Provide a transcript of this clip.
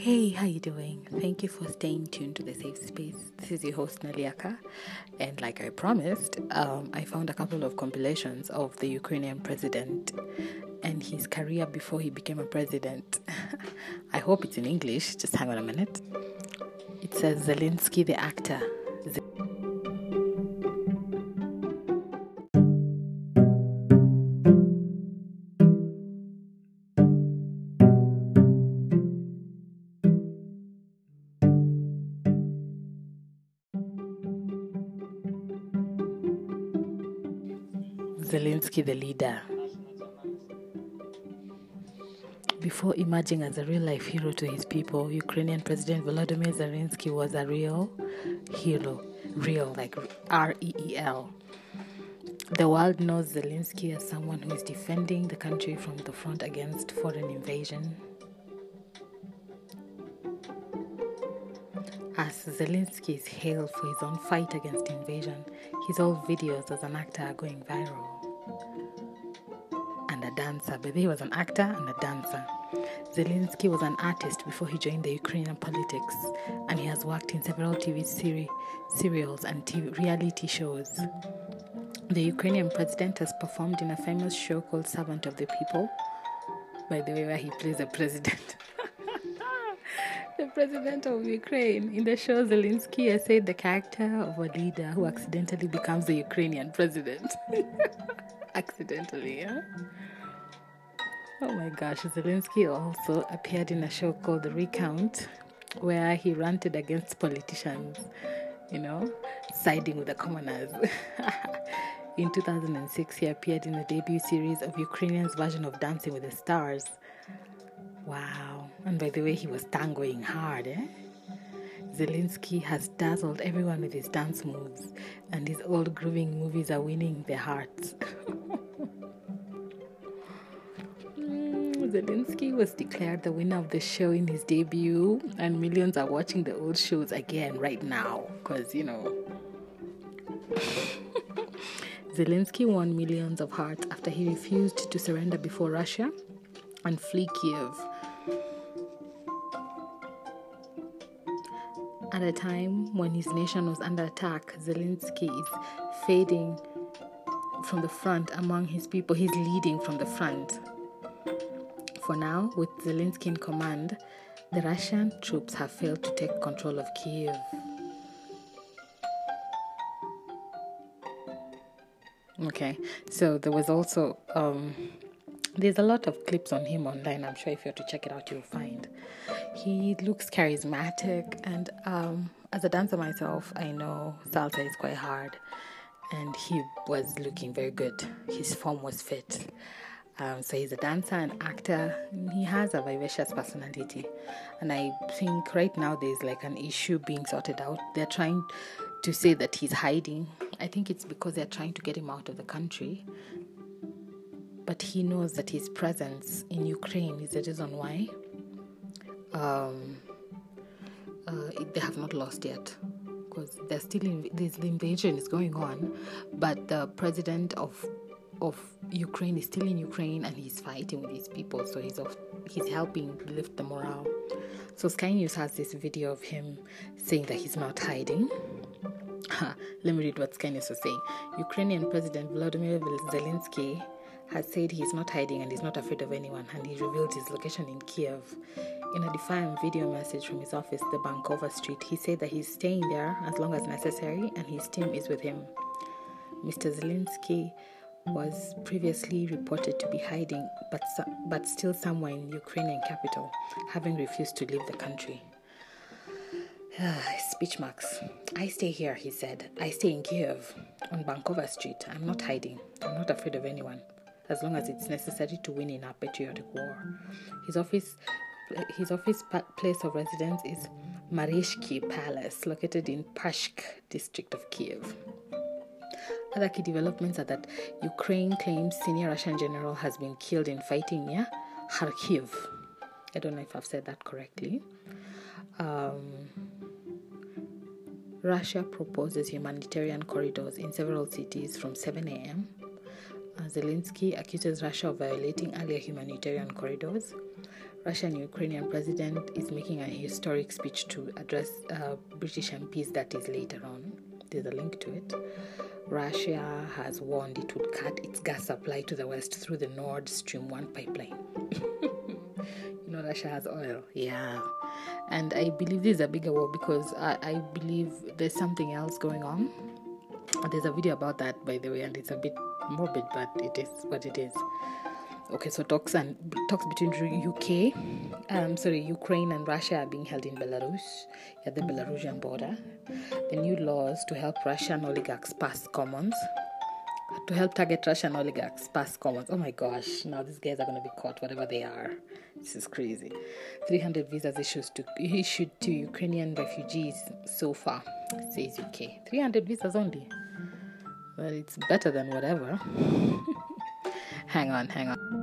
Hey, how you doing? Thank you for staying tuned to the safe space. This is your host Naliaka, and like I promised, um, I found a couple of compilations of the Ukrainian president and his career before he became a president. I hope it's in English. Just hang on a minute. It says Zelensky, the actor. Zelensky, the leader. Before emerging as a real life hero to his people, Ukrainian President Volodymyr Zelensky was a real hero. Real, like R E E L. The world knows Zelensky as someone who is defending the country from the front against foreign invasion. As Zelensky is hailed for his own fight against invasion, his old videos as an actor are going viral. Dancer. Baby was an actor and a dancer. Zelensky was an artist before he joined the Ukrainian politics, and he has worked in several TV seri- serials and TV reality shows. The Ukrainian president has performed in a famous show called Servant of the People, by the way, where he plays the president. the president of Ukraine. In the show, Zelensky essayed the character of a leader who accidentally becomes the Ukrainian president. accidentally, yeah? Oh my gosh, Zelensky also appeared in a show called The Recount, where he ranted against politicians, you know, siding with the commoners. in 2006, he appeared in the debut series of Ukrainian's version of Dancing with the Stars. Wow. And by the way, he was tangoing hard, eh? Zelensky has dazzled everyone with his dance moves, and his old grooving movies are winning their hearts. Zelensky was declared the winner of the show in his debut, and millions are watching the old shows again right now because, you know. Zelensky won millions of hearts after he refused to surrender before Russia and flee Kiev. At a time when his nation was under attack, Zelensky is fading from the front among his people. He's leading from the front. For now, with Zelensky in command, the Russian troops have failed to take control of Kiev. Okay, so there was also um, there's a lot of clips on him online. I'm sure if you have to check it out, you'll find. He looks charismatic, and um, as a dancer myself, I know salsa is quite hard, and he was looking very good. His form was fit. Um, so he's a dancer and actor. He has a vivacious personality, and I think right now there's like an issue being sorted out. They're trying to say that he's hiding. I think it's because they're trying to get him out of the country. But he knows that his presence in Ukraine is the reason why um, uh, they have not lost yet. Because they're still this, the invasion is going on, but the president of of Ukraine is still in Ukraine and he's fighting with his people, so he's off, he's helping lift the morale. So Sky News has this video of him saying that he's not hiding. Let me read what Sky News was saying. Ukrainian President Volodymyr Zelensky has said he's not hiding and he's not afraid of anyone, and he revealed his location in Kiev. In a defiant video message from his office, the Bankova Street, he said that he's staying there as long as necessary and his team is with him. Mr. Zelensky was previously reported to be hiding, but, but still somewhere in Ukrainian capital, having refused to leave the country. Speech marks. I stay here, he said. I stay in Kiev, on Bankova Street. I'm not hiding. I'm not afraid of anyone, as long as it's necessary to win in our patriotic war. His office, his office place of residence is Marishki Palace, located in Pashk district of Kiev. Other key developments are that Ukraine claims senior Russian general has been killed in fighting near Kharkiv. I don't know if I've said that correctly. Um, Russia proposes humanitarian corridors in several cities from 7 a.m. Uh, Zelensky accuses Russia of violating earlier humanitarian corridors. Russian Ukrainian president is making a historic speech to address uh, British MPs that is later on. There's a link to it. Russia has warned it would cut its gas supply to the west through the Nord Stream 1 pipeline. you know, Russia has oil. Yeah. And I believe this is a bigger war because I, I believe there's something else going on. There's a video about that, by the way, and it's a bit morbid, but it is what it is. Okay, so talks and talks between UK, um, sorry, Ukraine and Russia are being held in Belarus at the Belarusian border. The new laws to help Russian oligarchs pass commons, to help target Russian oligarchs pass commons. Oh my gosh! Now these guys are going to be caught, whatever they are. This is crazy. 300 visas issued to issued to Ukrainian refugees so far, says UK. 300 visas only. Well, it's better than whatever. hang on, hang on.